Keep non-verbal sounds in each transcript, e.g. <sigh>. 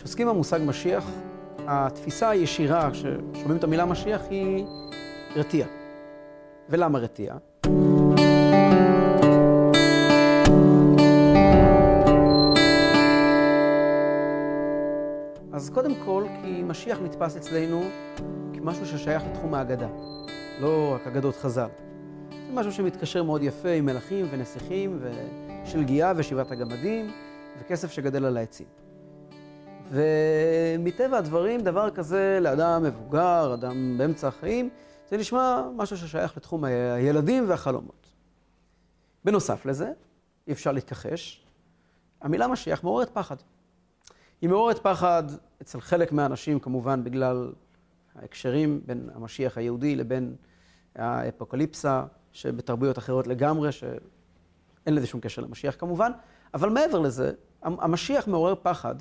כשעוסקים במושג משיח, התפיסה הישירה כששומעים את המילה משיח היא רתיעה. ולמה רתיעה? אז קודם כל, כי משיח נתפס אצלנו כמשהו ששייך לתחום האגדה, לא רק אגדות חז"ל. זה משהו שמתקשר מאוד יפה עם מלכים ונסיכים ושלגיה ושבעת הגמדים וכסף שגדל על העצים. ומטבע הדברים, דבר כזה לאדם מבוגר, אדם באמצע החיים, זה נשמע משהו ששייך לתחום הילדים והחלומות. בנוסף לזה, אי אפשר להתכחש, המילה משיח מעוררת פחד. היא מעוררת פחד אצל חלק מהאנשים, כמובן, בגלל ההקשרים בין המשיח היהודי לבין האפוקליפסה, שבתרבויות אחרות לגמרי, שאין לזה שום קשר למשיח כמובן, אבל מעבר לזה, המשיח מעורר פחד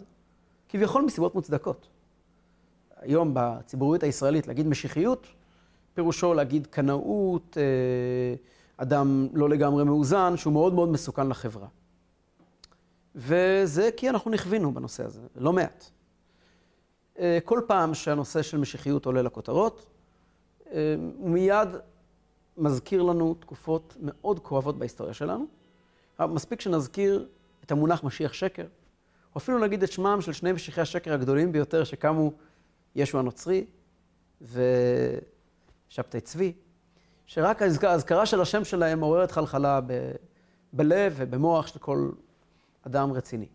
כביכול מסיבות מוצדקות. היום בציבוריות הישראלית להגיד משיחיות, פירושו להגיד קנאות, אה, אדם לא לגמרי מאוזן, שהוא מאוד מאוד מסוכן לחברה. וזה כי אנחנו נכווינו בנושא הזה, לא מעט. אה, כל פעם שהנושא של משיחיות עולה לכותרות, אה, הוא מיד מזכיר לנו תקופות מאוד כואבות בהיסטוריה שלנו. מספיק שנזכיר את המונח משיח שקר, או אפילו נגיד את שמם של שני משיחי השקר הגדולים ביותר שקמו, ישו הנוצרי ושבתאי צבי, שרק ההזכרה של השם שלהם מעוררת חלחלה ב- בלב ובמוח של כל אדם רציני.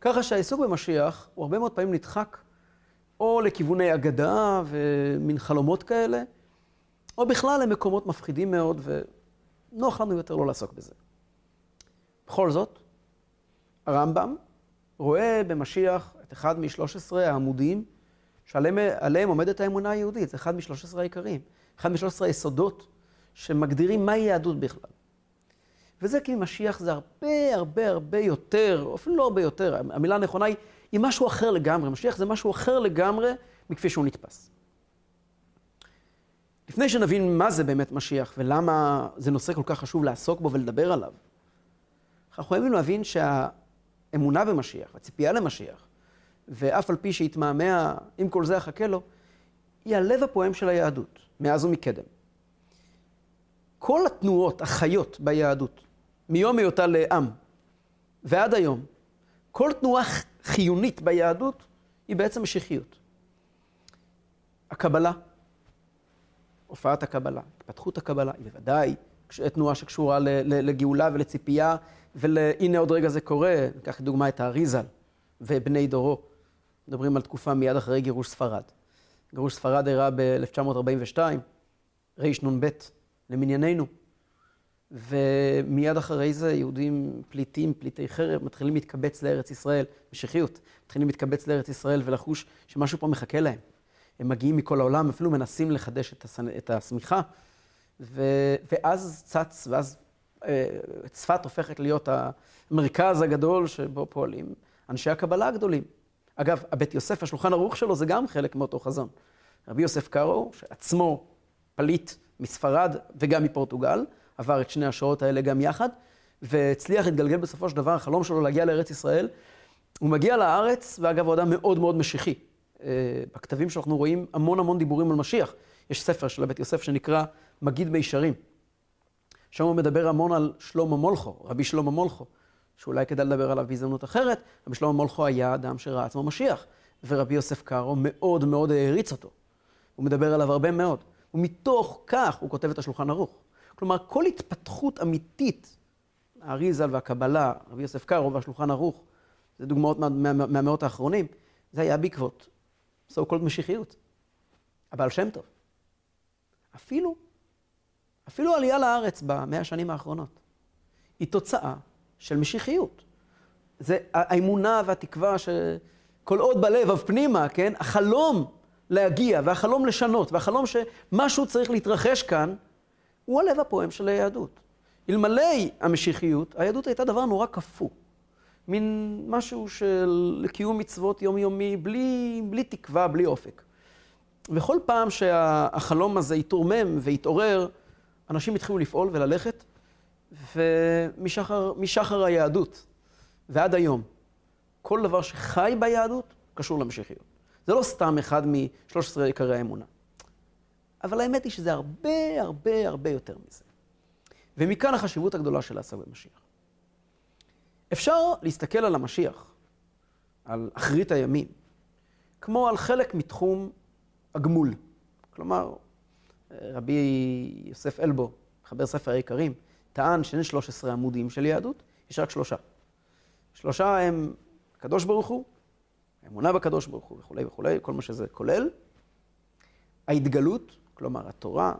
ככה שהעיסוק במשיח הוא הרבה מאוד פעמים נדחק או לכיווני אגדה ומין חלומות כאלה, או בכלל למקומות מפחידים מאוד ונוח לנו יותר לא לעסוק בזה. בכל זאת, הרמב"ם רואה במשיח את אחד משלוש עשרה העמודים שעליהם עומדת האמונה היהודית, זה אחד משלוש עשרה העיקרים, אחד משלוש עשרה היסודות שמגדירים מהי יהדות בכלל. וזה כי משיח זה הרבה הרבה הרבה יותר, אפילו לא הרבה יותר, המילה הנכונה היא, היא משהו אחר לגמרי. משיח זה משהו אחר לגמרי מכפי שהוא נתפס. לפני שנבין מה זה באמת משיח ולמה זה נושא כל כך חשוב לעסוק בו ולדבר עליו, אנחנו חייבים להבין שהאמונה במשיח, הציפייה למשיח, ואף על פי שהתמהמה, עם כל זה אחכה לו, היא הלב הפועם של היהדות, מאז ומקדם. כל התנועות החיות ביהדות, מיום היותה לעם ועד היום, כל תנועה חיונית ביהדות היא בעצם משיחיות. הקבלה, הופעת הקבלה, התפתחות הקבלה, היא בוודאי תנועה שקשורה לגאולה ולציפייה, והנה עוד רגע זה קורה, ניקח לדוגמה את האריזל ובני דורו, מדברים על תקופה מיד אחרי גירוש ספרד. גירוש ספרד אירע ב-1942, רנ"ב, למנייננו. ומיד אחרי זה יהודים פליטים, פליטי חרב, מתחילים להתקבץ לארץ ישראל, משיחיות, מתחילים להתקבץ לארץ ישראל ולחוש שמשהו פה מחכה להם. הם מגיעים מכל העולם, אפילו מנסים לחדש את, הסנ... את ו... ואז צץ, ואז אה, צפת הופכת להיות המרכז הגדול שבו פועלים אנשי הקבלה הגדולים. אגב, הבית יוסף, השולחן ערוך שלו, זה גם חלק מאותו חזון. רבי יוסף קארו, שעצמו פליט מספרד וגם מפורטוגל, עבר את שני השואות האלה גם יחד, והצליח להתגלגל בסופו של דבר, החלום שלו להגיע לארץ ישראל. הוא מגיע לארץ, ואגב, הוא אדם מאוד מאוד משיחי. אה, בכתבים שלו אנחנו רואים המון המון דיבורים על משיח. יש ספר של הבית יוסף שנקרא מגיד מישרים. שם הוא מדבר המון על שלמה מולכו, רבי שלמה מולכו, שאולי כדאי לדבר עליו בהזדמנות אחרת. רבי שלמה מולכו היה אדם שראה עצמו משיח, ורבי יוסף קארו מאוד מאוד העריץ אותו. הוא מדבר עליו הרבה מאוד. ומתוך כך הוא כותב את השולחן ערוך. כלומר, כל התפתחות אמיתית, האריזל והקבלה, רבי יוסף קארו והשולחן ערוך, זה דוגמאות מה, מה, מהמאות האחרונים, זה היה בעקבות called משיחיות. הבעל שם טוב. אפילו, אפילו עלייה לארץ במאה השנים האחרונות, היא תוצאה של משיחיות. זה האמונה והתקווה שכל עוד בלב, אב פנימה, כן? החלום להגיע והחלום לשנות והחלום שמשהו צריך להתרחש כאן, הוא הלב הפועם של היהדות. אלמלא המשיחיות, היהדות הייתה דבר נורא קפוא. מין משהו של קיום מצוות יומיומי, בלי, בלי תקווה, בלי אופק. וכל פעם שהחלום הזה התרומם והתעורר, אנשים התחילו לפעול וללכת, ומשחר היהדות ועד היום, כל דבר שחי ביהדות קשור למשיחיות. זה לא סתם אחד מ-13 עיקרי האמונה. אבל האמת היא שזה הרבה הרבה הרבה יותר מזה. ומכאן החשיבות הגדולה של לעסוק במשיח. אפשר להסתכל על המשיח, על אחרית הימים, כמו על חלק מתחום הגמול. כלומר, רבי יוסף אלבו, מחבר ספר העיקרים, טען שאין 13 עמודים של יהדות, יש רק שלושה. שלושה הם הקדוש ברוך הוא, האמונה בקדוש ברוך הוא וכולי וכולי, כל מה שזה כולל. ההתגלות, כלומר התורה,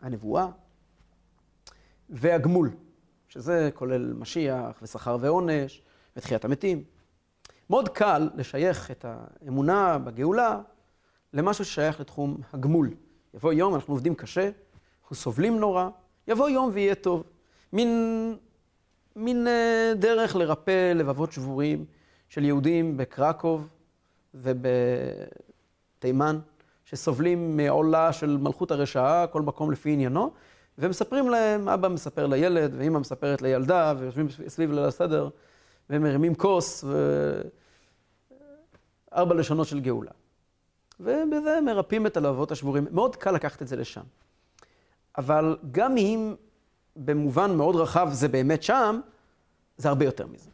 הנבואה, והגמול, שזה כולל משיח ושכר ועונש ותחיית המתים. מאוד קל לשייך את האמונה בגאולה למשהו ששייך לתחום הגמול. יבוא יום, אנחנו עובדים קשה, אנחנו סובלים נורא, יבוא יום ויהיה טוב. מין, מין אה, דרך לרפא לבבות שבורים של יהודים בקרקוב ובתימן, שסובלים מעולה של מלכות הרשעה, כל מקום לפי עניינו, ומספרים להם, אבא מספר לילד, ואימא מספרת לילדה, ויושבים סביב ליל הסדר, ומרימים כוס, וארבע לשונות של גאולה. ובזה מרפאים את הלהבות השבורים. מאוד קל לקחת את זה לשם. אבל גם אם במובן מאוד רחב זה באמת שם, זה הרבה יותר מזה.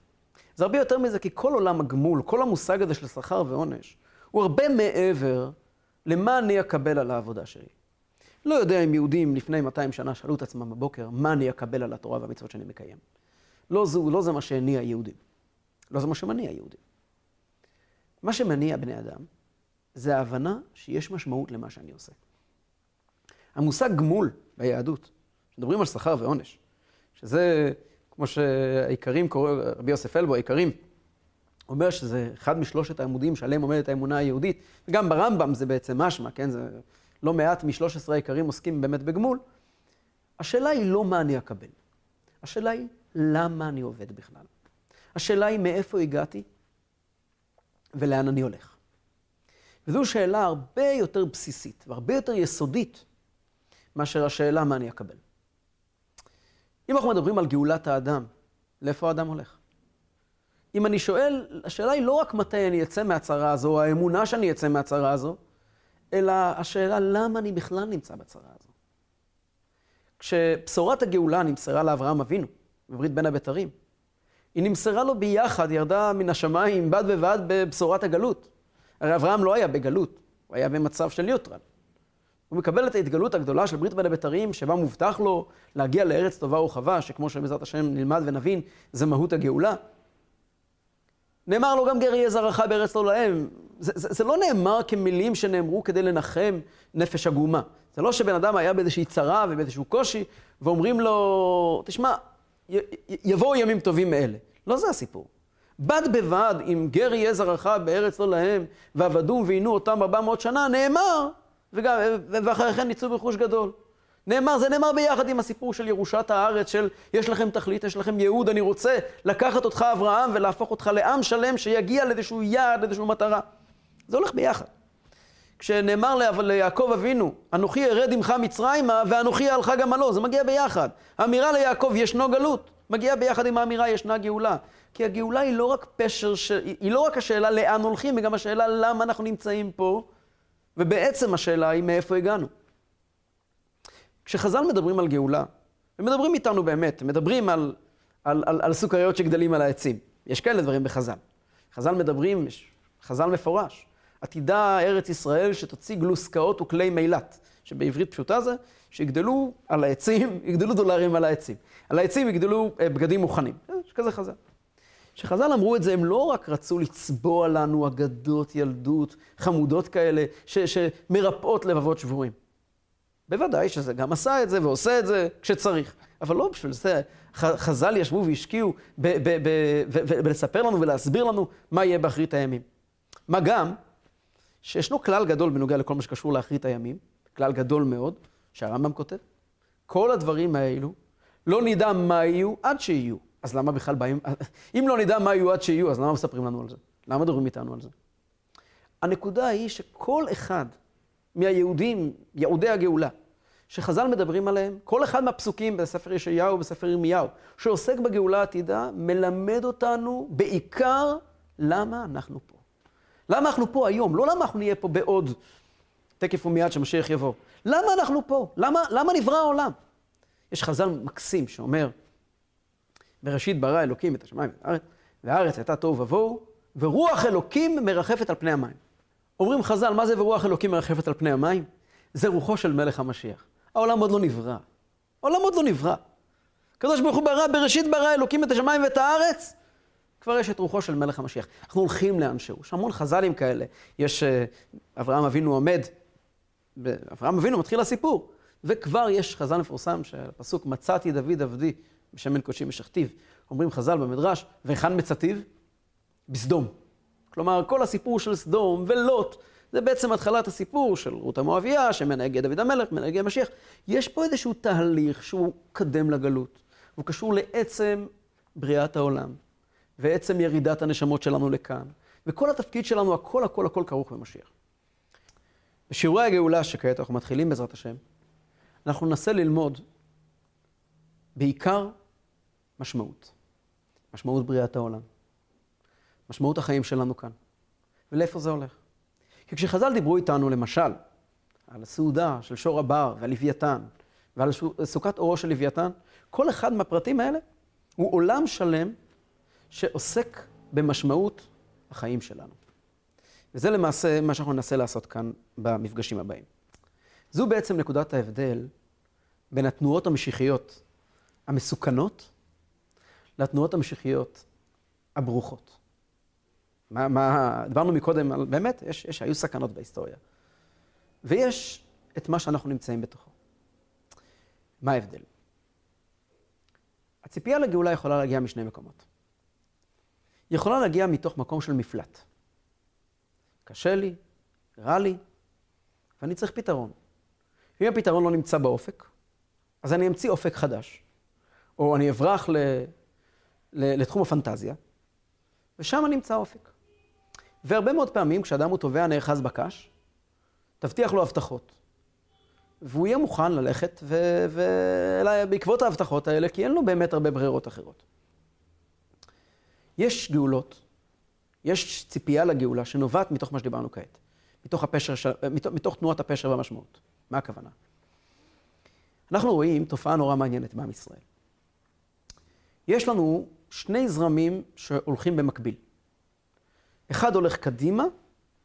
זה הרבה יותר מזה כי כל עולם הגמול, כל המושג הזה של שכר ועונש, הוא הרבה מעבר למה אני אקבל על העבודה שלי. לא יודע אם יהודים לפני 200 שנה שאלו את עצמם בבוקר, מה אני אקבל על התורה והמצוות שאני מקיים. לא, זו, לא זה מה שהניע יהודים. לא זה מה שמניע יהודים. מה שמניע בני אדם, זה ההבנה שיש משמעות למה שאני עושה. המושג גמול ביהדות, מדברים על שכר ועונש, שזה, כמו שהעיקרים קוראים, רבי יוסף אלבו, העיקרים, אומר שזה אחד משלושת העמודים שעליהם עומדת האמונה היהודית, וגם ברמב"ם זה בעצם משמע, כן? זה לא מעט מ-13 העיקרים עוסקים באמת בגמול. השאלה היא לא מה אני אקבל, השאלה היא למה אני עובד בכלל. השאלה היא מאיפה הגעתי ולאן אני הולך. וזו שאלה הרבה יותר בסיסית והרבה יותר יסודית מאשר השאלה מה אני אקבל. אם אנחנו מדברים על גאולת האדם, לאיפה האדם הולך? אם אני שואל, השאלה היא לא רק מתי אני אצא מהצרה הזו, או האמונה שאני אצא מהצרה הזו, אלא השאלה למה אני בכלל נמצא בצרה הזו. כשבשורת הגאולה נמסרה לאברהם אבינו, בברית בין הבתרים, היא נמסרה לו ביחד, ירדה מן השמיים בד בבד בבשורת הגלות. הרי אברהם לא היה בגלות, הוא היה במצב של ניוטרל. הוא מקבל את ההתגלות הגדולה של ברית בין הבתרים, שבה מובטח לו להגיע לארץ טובה ורחבה, שכמו שבעזרת השם נלמד ונבין, זה מהות הגאולה. נאמר לו גם גר יהיה זרעך בארץ לא להם. זה, זה, זה לא נאמר כמילים שנאמרו כדי לנחם נפש עגומה. זה לא שבן אדם היה באיזושהי צרה ובאיזשהו קושי, ואומרים לו, תשמע, י, יבואו ימים טובים מאלה. לא זה הסיפור. בד בבד עם גר יהיה זרעך בארץ לא להם, ועבדום ועינו אותם 400 שנה, נאמר, וגם, ואחרי כן ניצו ברכוש גדול. נאמר, זה נאמר ביחד עם הסיפור של ירושת הארץ, של יש לכם תכלית, יש לכם ייעוד, אני רוצה לקחת אותך אברהם ולהפוך אותך לעם שלם שיגיע לאיזשהו יעד, לאיזשהו מטרה. זה הולך ביחד. כשנאמר ליעקב אבינו, אנוכי ארד עמך מצרימה ואנוכי אעלך גמלו, זה מגיע ביחד. האמירה ליעקב, ישנו גלות, מגיע ביחד עם האמירה, ישנה גאולה. כי הגאולה היא לא רק פשר, ש... היא לא רק השאלה לאן הולכים, היא גם השאלה למה אנחנו נמצאים פה, ובעצם השאלה היא מאיפה הגענו. כשחז"ל מדברים על גאולה, הם מדברים איתנו באמת, מדברים על, על, על, על סוכריות שגדלים על העצים. יש כאלה דברים בחז"ל. חז"ל מדברים, חז"ל מפורש, עתידה ארץ ישראל שתוציא גלוסקאות וכלי מילת, שבעברית פשוטה זה, שיגדלו על העצים, יגדלו דולרים על העצים. על העצים יגדלו אה, בגדים מוכנים. יש כזה חז"ל. כשחז"ל אמרו את זה, הם לא רק רצו לצבוע לנו אגדות ילדות חמודות כאלה, ש, שמרפאות לבבות שבורים. בוודאי שזה גם עשה את זה ועושה את זה כשצריך. אבל לא בשביל זה חז"ל ישבו והשקיעו ולספר לנו ולהסביר לנו מה יהיה באחרית הימים. מה גם שישנו כלל גדול בנוגע לכל מה שקשור לאחרית הימים, כלל גדול מאוד, שהרמב"ם כותב. כל הדברים האלו, לא נדע מה יהיו עד שיהיו. אז למה בכלל באים... אם לא נדע מה יהיו עד שיהיו, אז למה מספרים לנו על זה? למה מדברים איתנו על זה? הנקודה היא שכל אחד מהיהודים, יהודי הגאולה, שחז"ל מדברים עליהם, כל אחד מהפסוקים בספר ישעיהו ובספר ירמיהו, שעוסק בגאולה העתידה, מלמד אותנו בעיקר למה אנחנו פה. למה אנחנו פה היום? לא למה אנחנו נהיה פה בעוד תקף ומיד שמשיח יבוא. למה אנחנו פה? למה, למה נברא העולם? יש חז"ל מקסים שאומר, בראשית ברא אלוקים את השמיים ואת הארץ, והארץ הייתה תוהו ובוהו, ורוח אלוקים מרחפת על פני המים. אומרים חז"ל, מה זה ורוח אלוקים מרחפת על פני המים? זה רוחו של מלך המשיח. העולם עוד לא נברא. העולם עוד לא נברא. הקדוש ברוך הוא ברא, בראשית ברא אלוקים את השמיים ואת הארץ. כבר יש את רוחו של מלך המשיח. אנחנו הולכים לאן שהוא. יש המון חז"לים כאלה. יש, אה, אברהם אבינו עומד, אברהם אבינו מתחיל הסיפור. וכבר יש חז"ל מפורסם של הפסוק, מצאתי דוד עבדי בשמן קודשי משכתיו. אומרים חז"ל במדרש, והיכן מצאתיו? בסדום. כלומר, כל הסיפור של סדום ולוט, זה בעצם התחלת הסיפור של רות המואביה, שמנה הגיע דוד המלך, מנה הגיע המשיח. יש פה איזשהו תהליך שהוא קדם לגלות, הוא קשור לעצם בריאת העולם, ועצם ירידת הנשמות שלנו לכאן, וכל התפקיד שלנו, הכל הכל הכל כרוך במשיח. בשיעורי הגאולה שכעת אנחנו מתחילים בעזרת השם, אנחנו ננסה ללמוד בעיקר משמעות. משמעות בריאת העולם. משמעות החיים שלנו כאן. ולאיפה זה הולך? כי כשחז"ל דיברו איתנו, למשל, על הסעודה של שור הבר ועל לוויתן, ועל סוכת אורו של לוויתן, כל אחד מהפרטים האלה הוא עולם שלם שעוסק במשמעות החיים שלנו. וזה למעשה מה שאנחנו ננסה לעשות כאן במפגשים הבאים. זו בעצם נקודת ההבדל בין התנועות המשיחיות המסוכנות לתנועות המשיחיות הברוכות. מה, מה, דיברנו מקודם על, באמת, יש, יש, היו סכנות בהיסטוריה. ויש את מה שאנחנו נמצאים בתוכו. מה ההבדל? הציפייה לגאולה יכולה להגיע משני מקומות. היא יכולה להגיע מתוך מקום של מפלט. קשה לי, רע לי, ואני צריך פתרון. אם הפתרון לא נמצא באופק, אז אני אמציא אופק חדש. או אני אברח לתחום הפנטזיה, ושם נמצא אופק. והרבה מאוד פעמים, כשאדם הוא תובע נאחז בקש, תבטיח לו הבטחות. והוא יהיה מוכן ללכת ו... ו... בעקבות ההבטחות האלה, כי אין לו באמת הרבה ברירות אחרות. יש גאולות, יש ציפייה לגאולה שנובעת מתוך מה שדיברנו כעת, מתוך, הפשר, ש... מתוך, מתוך תנועת הפשר והמשמעות. מה הכוונה? אנחנו רואים תופעה נורא מעניינת בעם ישראל. יש לנו שני זרמים שהולכים במקביל. אחד הולך קדימה,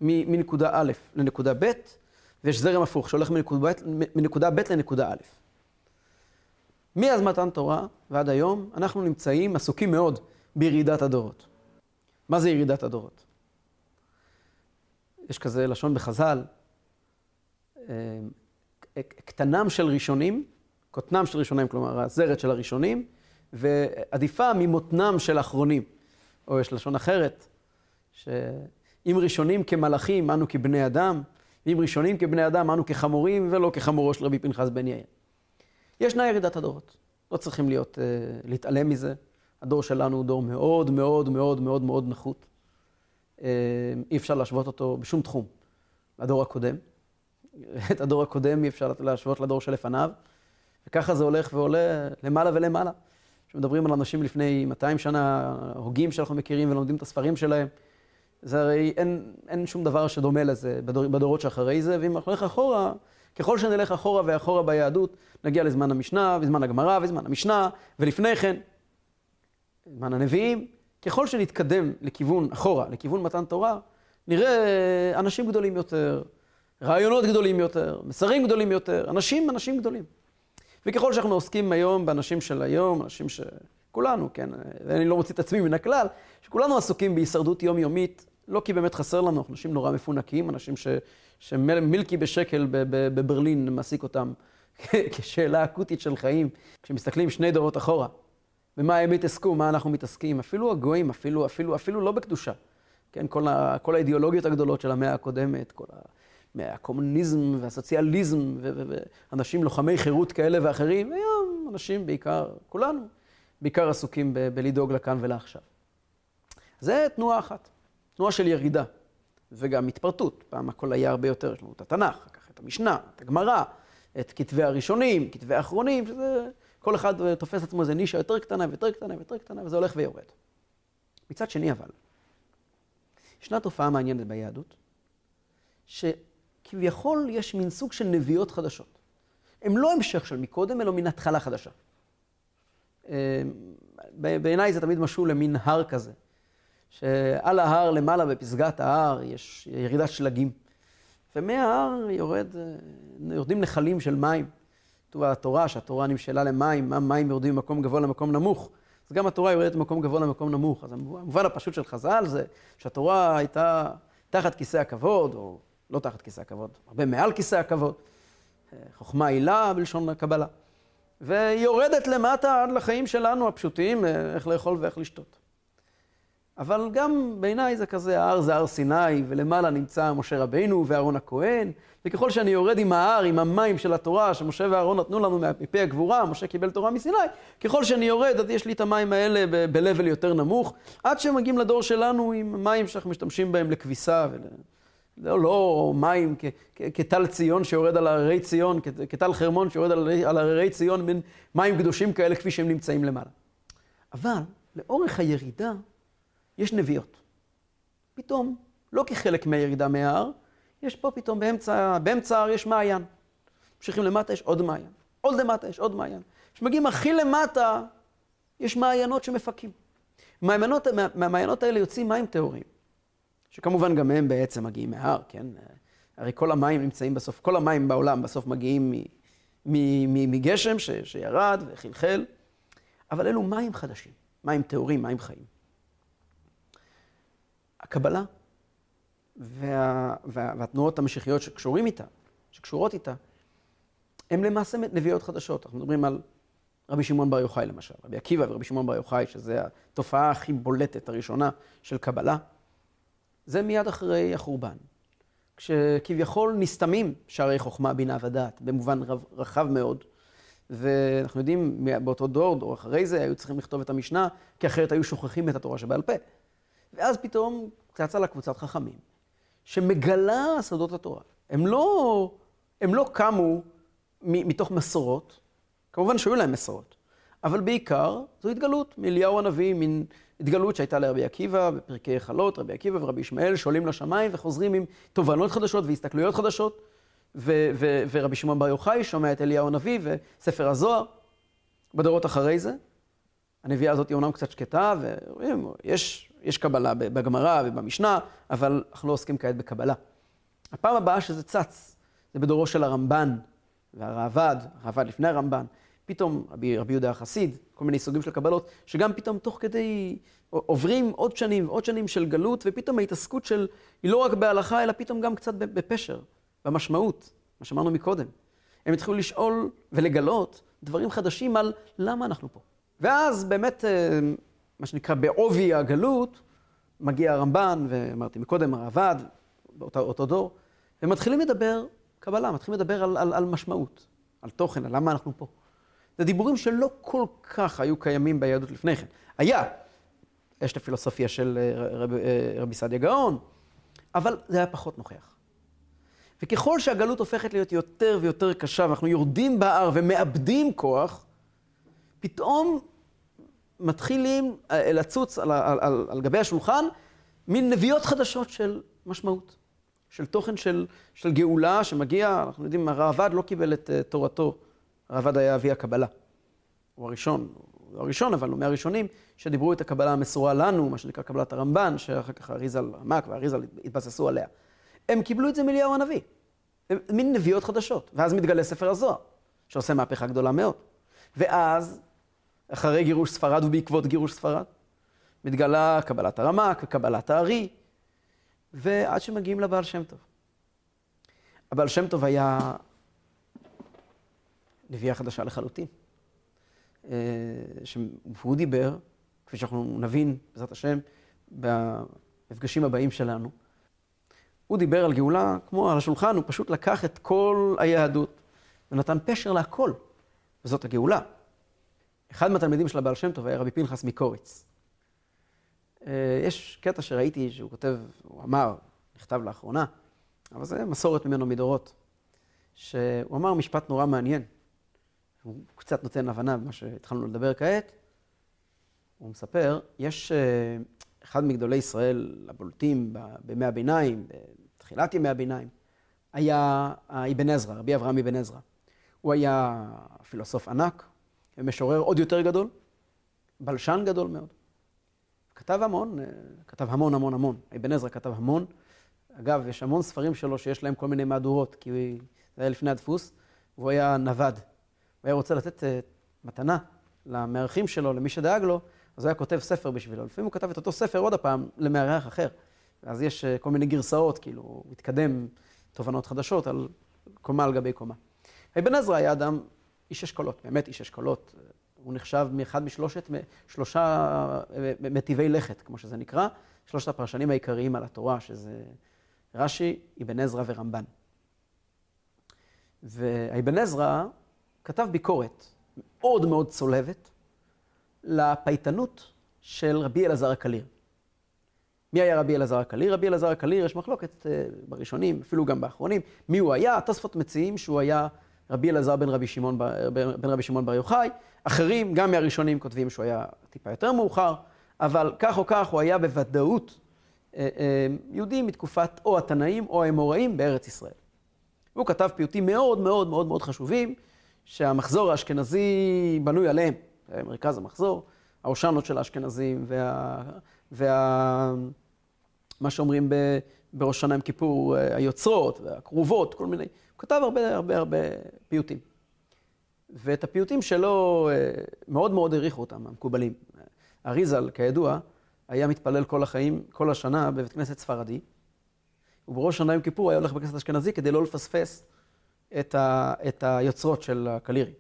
מנקודה א' לנקודה ב', ויש זרם הפוך שהולך מנקודה מנקודה ב' לנקודה א'. מאז מתן תורה ועד היום, אנחנו נמצאים עסוקים מאוד בירידת הדורות. מה זה ירידת הדורות? יש כזה לשון בחז"ל, אה, קטנם של ראשונים, קוטנם של ראשונים, כלומר הזרת של הראשונים, ועדיפה ממותנם של אחרונים. או יש לשון אחרת, שאם ראשונים כמלאכים, אנו כבני אדם, ואם ראשונים כבני אדם, אנו כחמורים, ולא כחמורו של רבי פנחס בן יאיר. ישנה ירידת הדורות. לא צריכים להיות, uh, להתעלם מזה. הדור שלנו הוא דור מאוד מאוד מאוד מאוד מאוד נחות. Uh, אי אפשר להשוות אותו בשום תחום לדור הקודם. <laughs> את הדור הקודם אי אפשר להשוות לדור שלפניו. וככה זה הולך ועולה למעלה ולמעלה. כשמדברים על אנשים לפני 200 שנה, הוגים שאנחנו מכירים ולומדים את הספרים שלהם, זה הרי אין, אין שום דבר שדומה לזה בדור, בדורות שאחרי זה, ואם אנחנו נלך אחורה, ככל שנלך אחורה ואחורה ביהדות, נגיע לזמן המשנה, וזמן הגמרא, וזמן המשנה, ולפני כן, זמן הנביאים. ככל שנתקדם לכיוון אחורה, לכיוון מתן תורה, נראה אנשים גדולים יותר, רעיונות גדולים יותר, מסרים גדולים יותר, אנשים, אנשים גדולים. וככל שאנחנו עוסקים היום באנשים של היום, אנשים ש... כולנו, כן, ואני לא מוציא את עצמי מן הכלל, שכולנו עסוקים בהישרדות יומיומית, לא כי באמת חסר לנו, אנשים נורא מפונקים, אנשים ש, שמילקי בשקל בברלין מעסיק אותם <laughs> כשאלה אקוטית של חיים, כשמסתכלים שני דורות אחורה, במה הם התעסקו, מה אנחנו מתעסקים, אפילו הגויים, אפילו, אפילו, אפילו לא בקדושה, כן, כל, ה, כל האידיאולוגיות הגדולות של המאה הקודמת, כל ה... מהקומוניזם והסוציאליזם, ואנשים לוחמי חירות כאלה ואחרים, היום אנשים בעיקר, כולנו, בעיקר עסוקים בלדאוג לכאן ולעכשיו. זה תנועה אחת, תנועה של ירידה, וגם התפרטות. פעם הכל היה הרבה יותר, יש לנו את התנ"ך, אחר כך את המשנה, את הגמרא, את כתבי הראשונים, כתבי האחרונים, שזה... כל אחד תופס עצמו איזה נישה יותר קטנה ויותר קטנה ויותר קטנה, וזה הולך ויורד. מצד שני אבל, ישנה תופעה מעניינת ביהדות, שכביכול יש מין סוג של נביאות חדשות. הן לא המשך של מקודם, אלא מן התחלה חדשה. אה, בעיניי זה תמיד משול למין הר כזה, שעל ההר למעלה בפסגת ההר יש ירידת שלגים, ומההר יורד, אה, יורדים נחלים של מים. כתוב התורה שהתורה נמשלה למים, מים יורדים ממקום גבוה למקום נמוך. אז גם התורה יורדת ממקום גבוה למקום נמוך. אז המובן הפשוט של חז"ל זה שהתורה הייתה תחת כיסא הכבוד, או לא תחת כיסא הכבוד, הרבה מעל כיסא הכבוד. חוכמה עילה בלשון הקבלה. והיא יורדת למטה עד לחיים שלנו הפשוטים, איך לאכול ואיך לשתות. אבל גם בעיניי זה כזה, ההר זה הר סיני, ולמעלה נמצא משה רבינו ואהרון הכהן, וככל שאני יורד עם ההר, עם המים של התורה, שמשה ואהרון נתנו לנו מפי הגבורה, משה קיבל תורה מסיני, ככל שאני יורד, אז יש לי את המים האלה ב-level יותר נמוך, עד שמגיעים לדור שלנו עם מים שאנחנו משתמשים בהם לכביסה. ול... לא, לא מים כטל ציון שיורד על הררי ציון, כטל חרמון שיורד על הררי ציון, מין מים קדושים כאלה כפי שהם נמצאים למעלה. אבל לאורך הירידה יש נביאות. פתאום, לא כחלק מהירידה מההר, יש פה פתאום באמצע, באמצע ההר יש מעיין. ממשיכים למטה, יש עוד מעיין. עוד למטה, יש עוד מעיין. כשמגיעים הכי למטה, יש מעיינות שמפקים. מהמעיינות, מה, מהמעיינות האלה יוצאים מים טהורים. שכמובן גם הם בעצם מגיעים מההר, כן? הרי כל המים נמצאים בסוף, כל המים בעולם בסוף מגיעים מגשם ש, שירד וחלחל, אבל אלו מים חדשים, מים טהורים, מים חיים. הקבלה וה, וה, והתנועות המשיחיות שקשורים איתה, שקשורות איתה, הן למעשה נביאות חדשות. אנחנו מדברים על רבי שמעון בר יוחאי למשל, רבי עקיבא ורבי שמעון בר יוחאי, שזה התופעה הכי בולטת הראשונה של קבלה. זה מיד אחרי החורבן. כשכביכול נסתמים שערי חוכמה, בינה ודעת, במובן רב, רחב מאוד. ואנחנו יודעים, באותו דור, דור אחרי זה, היו צריכים לכתוב את המשנה, כי אחרת היו שוכחים את התורה שבעל פה. ואז פתאום צצה לה קבוצת חכמים, שמגלה סודות התורה. הם לא, הם לא קמו מתוך מסורות, כמובן שהיו להם מסורות, אבל בעיקר זו התגלות מאליהו הנביא, מין התגלות שהייתה לרבי עקיבא בפרקי החלות, רבי עקיבא ורבי ישמעאל שעולים לשמיים וחוזרים עם תובנות חדשות והסתכלויות חדשות, ו- ו- ורבי שמעון בר יוחאי שומע את אליהו הנביא וספר הזוהר. בדורות אחרי זה, הנביאה הזאת היא אומנם קצת שקטה, ויש יש קבלה בגמרא ובמשנה, אבל אנחנו לא עוסקים כעת בקבלה. הפעם הבאה שזה צץ, זה בדורו של הרמב"ן והראב"ד, הראב"ד לפני הרמב"ן. פתאום רבי, יהודה החסיד, כל מיני סוגים של קבלות, שגם פתאום תוך כדי עוברים עוד שנים עוד שנים של גלות, ופתאום ההתעסקות של, היא לא רק בהלכה, אלא פתאום גם קצת בפשר, במשמעות, מה שאמרנו מקודם. הם התחילו לשאול ולגלות דברים חדשים על למה אנחנו פה. ואז באמת, אה, מה שנקרא, בעובי הגלות, מגיע הרמב"ן, ואמרתי מקודם, הרעב"ד, באותו דור, ומתחילים לדבר קבלה, מתחילים לדבר על, על, על משמעות, על תוכן, על למה אנחנו פה. זה דיבורים שלא כל כך היו קיימים ביהדות לפני כן. היה, יש את הפילוסופיה של אה, רב, אה, רבי סעדיה גאון, אבל זה היה פחות נוכח. וככל שהגלות הופכת להיות יותר ויותר קשה, ואנחנו יורדים בהר ומאבדים כוח, פתאום מתחילים אה, לצוץ על, על, על, על גבי השולחן מין נביאות חדשות של משמעות, של תוכן של, של גאולה שמגיע, אנחנו יודעים, הרעב"ד לא קיבל את תורתו הרעב"ד היה אבי הקבלה. הוא הראשון, הוא לא הראשון, אבל הוא מהראשונים שדיברו את הקבלה המסורה לנו, מה שנקרא קבלת הרמב"ן, שאחר כך אריזל עמק ואריזל התבססו עליה. הם קיבלו את זה מאליהו הנביא. מין נביאות חדשות. ואז מתגלה ספר הזוהר, שעושה מהפכה גדולה מאוד. ואז, אחרי גירוש ספרד ובעקבות גירוש ספרד, מתגלה קבלת הרמק וקבלת הארי, ועד שמגיעים לבעל שם טוב. הבעל שם טוב היה נביאה חדשה לחלוטין. אה, והוא דיבר, כפי שאנחנו נבין, בעזרת השם, במפגשים הבאים שלנו, הוא דיבר על גאולה כמו על השולחן, הוא פשוט לקח את כל היהדות ונתן פשר להכל, וזאת הגאולה. אחד מהתלמידים של הבעל שם טוב היה רבי פנחס מקוריץ. אה, יש קטע שראיתי שהוא כותב, הוא אמר, נכתב לאחרונה, אבל זה מסורת ממנו מדורות, שהוא אמר משפט נורא מעניין. הוא קצת נותן הבנה במה שהתחלנו לדבר כעת. הוא מספר, יש, אה, אחד מגדולי ישראל הבולטים בימי הביניים, בתחילת ימי הביניים, היה אבן עזרא, רבי אברהם אבן עזרא. הוא היה פילוסוף ענק, ומשורר עוד יותר גדול, בלשן גדול מאוד. כתב המון, כתב המון המון המון. אבן עזרא כתב המון. אגב, יש המון ספרים שלו שיש להם כל מיני מהדורות, כי זה היה לפני הדפוס, והוא היה נווד. הוא היה רוצה לתת אה, מתנה למארחים שלו, למי שדאג לו, אז הוא היה כותב ספר בשבילו. לפעמים הוא כתב את אותו ספר עוד הפעם למארח אחר. אז יש אה, כל מיני גרסאות, כאילו, הוא התקדם תובנות חדשות על קומה על גבי קומה. אבן עזרא היה אדם, איש אשכולות, באמת איש אשכולות. הוא נחשב מאחד משלושת, שלושה אה, מטיבי לכת, כמו שזה נקרא, שלושת הפרשנים העיקריים על התורה, שזה רש"י, אבן עזרא ורמב"ן. ואבן עזרא כתב ביקורת מאוד מאוד צולבת לפייטנות של רבי אלעזר הקליר. מי היה רבי אלעזר הקליר? רבי אלעזר הקליר, יש מחלוקת אה, בראשונים, אפילו גם באחרונים, מי הוא היה? התוספות מציעים שהוא היה רבי אלעזר בן רבי שמעון, בן רבי שמעון בר יוחאי. אחרים, גם מהראשונים, כותבים שהוא היה טיפה יותר מאוחר, אבל כך או כך הוא היה בוודאות אה, אה, יהודי מתקופת או התנאים או האמוראים בארץ ישראל. והוא כתב פיוטים מאוד מאוד מאוד מאוד חשובים, שהמחזור האשכנזי בנוי עליהם, מרכז המחזור, האושנות של האשכנזים וה... וה... מה שאומרים ב... בראש שנה עם כיפור, היוצרות והכרובות, כל מיני. הוא כתב הרבה הרבה הרבה פיוטים. ואת הפיוטים שלו אה, מאוד מאוד העריכו אותם, המקובלים. אריזל, כידוע, היה מתפלל כל החיים, כל השנה בבית כנסת ספרדי, ובראש שנה עם כיפור היה הולך בכנסת אשכנזי כדי לא לפספס את, ה, את היוצרות של הקלירי.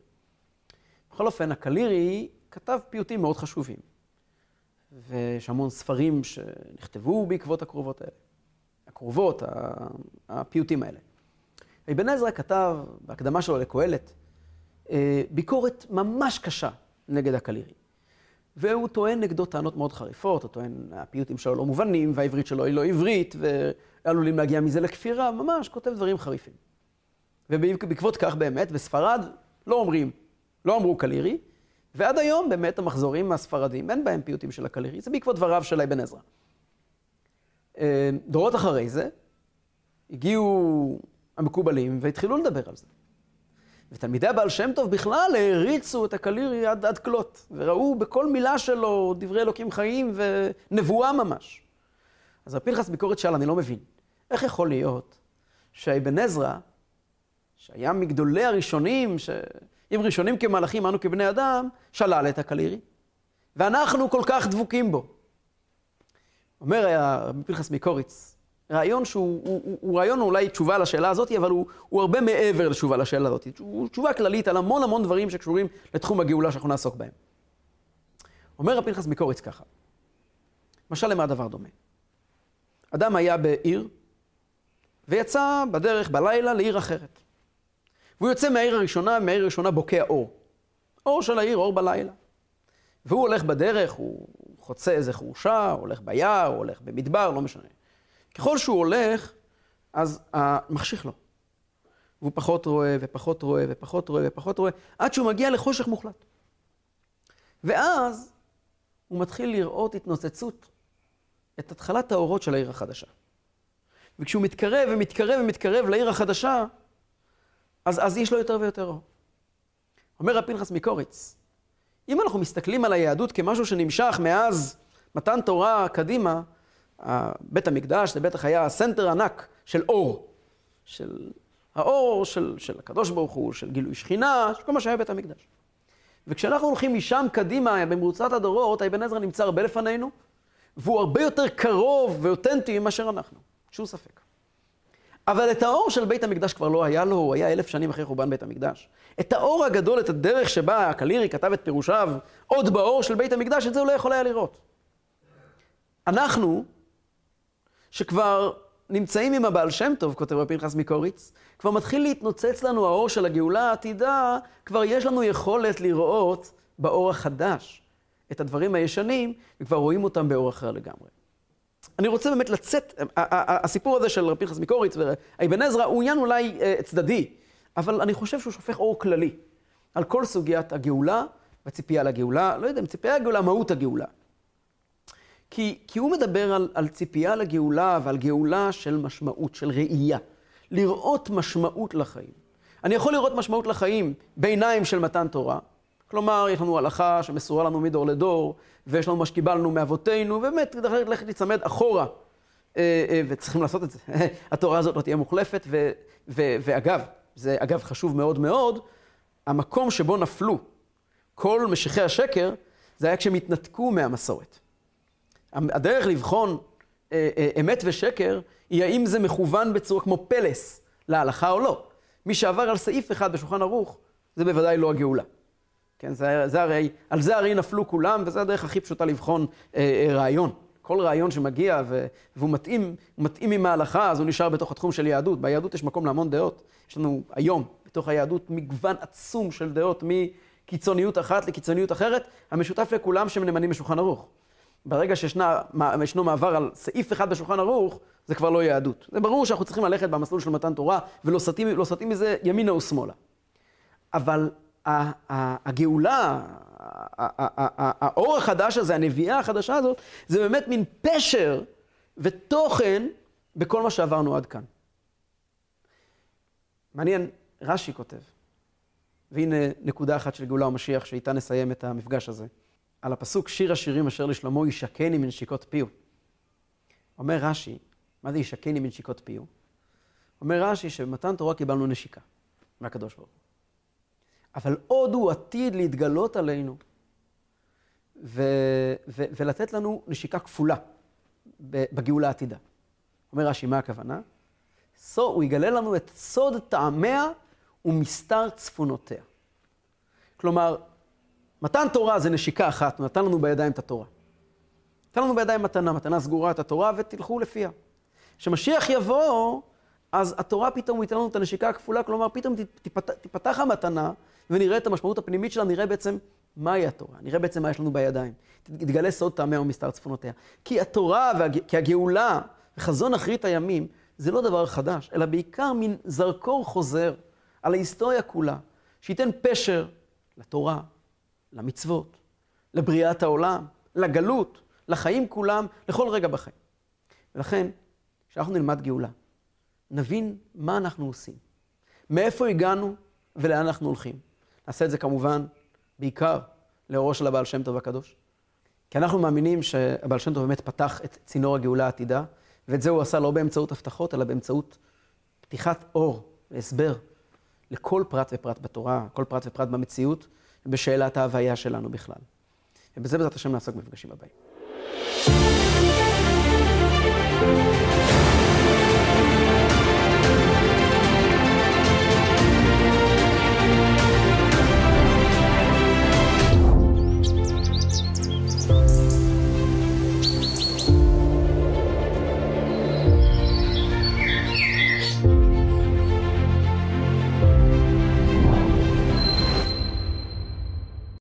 בכל אופן, הקלירי כתב פיוטים מאוד חשובים, ויש המון ספרים שנכתבו בעקבות הקרובות האלה. הקרובות, הפיוטים האלה. אבן עזרא כתב בהקדמה שלו לקהלת אה, ביקורת ממש קשה נגד הקלירי. והוא טוען נגדו טענות מאוד חריפות, הוא טוען, הפיוטים שלו לא מובנים, והעברית שלו היא לא עברית, ועלולים להגיע מזה לכפירה, ממש כותב דברים חריפים. ובעקבות כך באמת, בספרד לא אומרים, לא אמרו קלירי, ועד היום באמת המחזורים הספרדים, אין בהם פיוטים של הקלירי, זה בעקבות דבריו של אבן עזרא. אה, דורות אחרי זה, הגיעו המקובלים והתחילו לדבר על זה. ותלמידי הבעל שם טוב בכלל העריצו את הקלירי עד, עד כלות, וראו בכל מילה שלו דברי אלוקים חיים ונבואה ממש. אז הפנחס ביקורת שאל, אני לא מבין, איך יכול להיות שאבן עזרא, שהיה מגדולי הראשונים, שאם ראשונים כמלאכים, אנו כבני אדם, שלל את הקלירי, ואנחנו כל כך דבוקים בו. אומר רבי פנחס מקוריץ, רעיון שהוא הוא, הוא, הוא רעיון אולי תשובה לשאלה הזאת, אבל הוא, הוא הרבה מעבר לתשובה לשאלה הזאת. הוא תשובה כללית על המון המון דברים שקשורים לתחום הגאולה שאנחנו נעסוק בהם. אומר רבי פנחס מקוריץ ככה, משל למה הדבר דומה? אדם היה בעיר, ויצא בדרך בלילה לעיר אחרת. והוא יוצא מהעיר הראשונה, מהעיר הראשונה בוקע אור. אור של העיר, אור בלילה. והוא הולך בדרך, הוא חוצה איזה חורשה, הולך ביער, הולך במדבר, לא משנה. ככל שהוא הולך, אז מחשיך לו. והוא פחות רואה, ופחות רואה, ופחות רואה, ופחות רואה, עד שהוא מגיע לחושך מוחלט. ואז הוא מתחיל לראות התנוצצות, את התחלת האורות של העיר החדשה. וכשהוא מתקרב ומתקרב ומתקרב לעיר החדשה, אז, אז יש לו יותר ויותר אור. אומר רב פנחס מקוריץ, אם אנחנו מסתכלים על היהדות כמשהו שנמשך מאז מתן תורה קדימה, בית המקדש זה בטח היה center ענק של אור, של האור של, של הקדוש ברוך הוא, של גילוי שכינה, של כל מה שהיה בית המקדש. וכשאנחנו הולכים משם קדימה, במרוצת הדורות, האבן עזרא נמצא הרבה לפנינו, והוא הרבה יותר קרוב ואותנטי מאשר אנחנו, שום ספק. אבל את האור של בית המקדש כבר לא היה לו, הוא היה אלף שנים אחרי חורבן בית המקדש. את האור הגדול, את הדרך שבה הקלירי כתב את פירושיו עוד באור של בית המקדש, את זה הוא לא יכול היה לראות. אנחנו, שכבר נמצאים עם הבעל שם טוב, כותב רבי פנחס מקוריץ, כבר מתחיל להתנוצץ לנו האור של הגאולה העתידה, כבר יש לנו יכולת לראות באור החדש את הדברים הישנים, וכבר רואים אותם באור אחר לגמרי. אני רוצה באמת לצאת, הסיפור הזה של רבי פנחס מקוריץ ואבן עזרא הוא עניין אולי אה, צדדי, אבל אני חושב שהוא שופך אור כללי על כל סוגיית הגאולה והציפייה לגאולה, לא יודע אם ציפייה לגאולה, מהות הגאולה. כי, כי הוא מדבר על, על ציפייה לגאולה ועל גאולה של משמעות, של ראייה. לראות משמעות לחיים. אני יכול לראות משמעות לחיים בעיניים של מתן תורה. כלומר, יש לנו הלכה שמסורה לנו מדור לדור, ויש לנו מה שקיבלנו מאבותינו, ובאמת, ללכת להיצמד אחורה, אה, אה, וצריכים לעשות את זה. <laughs> התורה הזאת לא תהיה מוחלפת, ו, ו, ואגב, זה אגב חשוב מאוד מאוד, המקום שבו נפלו כל משיחי השקר, זה היה כשהם התנתקו מהמסורת. הדרך לבחון אה, אמת ושקר, היא האם זה מכוון בצורה כמו פלס להלכה או לא. מי שעבר על סעיף אחד בשולחן ערוך, זה בוודאי לא הגאולה. כן, זה, זה הרי, על זה הרי נפלו כולם, וזו הדרך הכי פשוטה לבחון אה, אה, רעיון. כל רעיון שמגיע ו, והוא מתאים, מתאים עם ההלכה, אז הוא נשאר בתוך התחום של יהדות. ביהדות יש מקום להמון דעות. יש לנו היום, בתוך היהדות, מגוון עצום של דעות, מקיצוניות אחת לקיצוניות אחרת. המשותף לכולם שהם נאמנים בשולחן ערוך. ברגע שישנו מעבר על סעיף אחד בשולחן ערוך, זה כבר לא יהדות. זה ברור שאנחנו צריכים ללכת במסלול של מתן תורה, ולא סטים, לא סטים מזה ימינה או שמאלה. אבל הגאולה, האור החדש הזה, הנביאה החדשה הזאת, זה באמת מין פשר ותוכן בכל מה שעברנו עד כאן. מעניין, רש"י כותב, והנה נקודה אחת של גאולה ומשיח, שאיתה נסיים את המפגש הזה. על הפסוק שיר השירים אשר לשלמה ישקני מנשיקות פיו. אומר רש"י, מה זה ישקני מנשיקות פיו? אומר רש"י שבמתן תורה קיבלנו נשיקה מהקדוש ברוך הוא. אבל עוד הוא עתיד להתגלות עלינו ו- ו- ולתת לנו נשיקה כפולה בגאולה העתידה. אומר רש"י, מה הכוונה? So, הוא יגלה לנו את סוד טעמיה ומסתר צפונותיה. כלומר, מתן תורה זה נשיקה אחת, הוא נתן לנו בידיים את התורה. נתן לנו בידיים מתנה, מתנה סגורה את התורה ותלכו לפיה. כשמשיח יבוא, אז התורה פתאום ייתן לנו את הנשיקה הכפולה, כלומר פתאום תיפתח, תיפתח המתנה ונראה את המשמעות הפנימית שלה, נראה בעצם מהי התורה, נראה בעצם מה יש לנו בידיים. תתגלה סוד טעמיה ומסתר צפונותיה. כי התורה, והג... כי הגאולה וחזון אחרית הימים, זה לא דבר חדש, אלא בעיקר מין זרקור חוזר על ההיסטוריה כולה, שייתן פשר לתורה, למצוות, לבריאת העולם, לגלות, לחיים כולם, לכל רגע בחיים. ולכן, כשאנחנו נלמד גאולה, נבין מה אנחנו עושים, מאיפה הגענו ולאן אנחנו הולכים. נעשה את זה כמובן בעיקר לאורו של הבעל שם טוב הקדוש. כי אנחנו מאמינים שהבעל שם טוב באמת פתח את צינור הגאולה העתידה, ואת זה הוא עשה לא באמצעות הבטחות, אלא באמצעות פתיחת אור והסבר לכל פרט ופרט בתורה, כל פרט ופרט במציאות, ובשאלת ההוויה שלנו בכלל. ובזה בעזרת השם נעסוק במפגשים הבאים.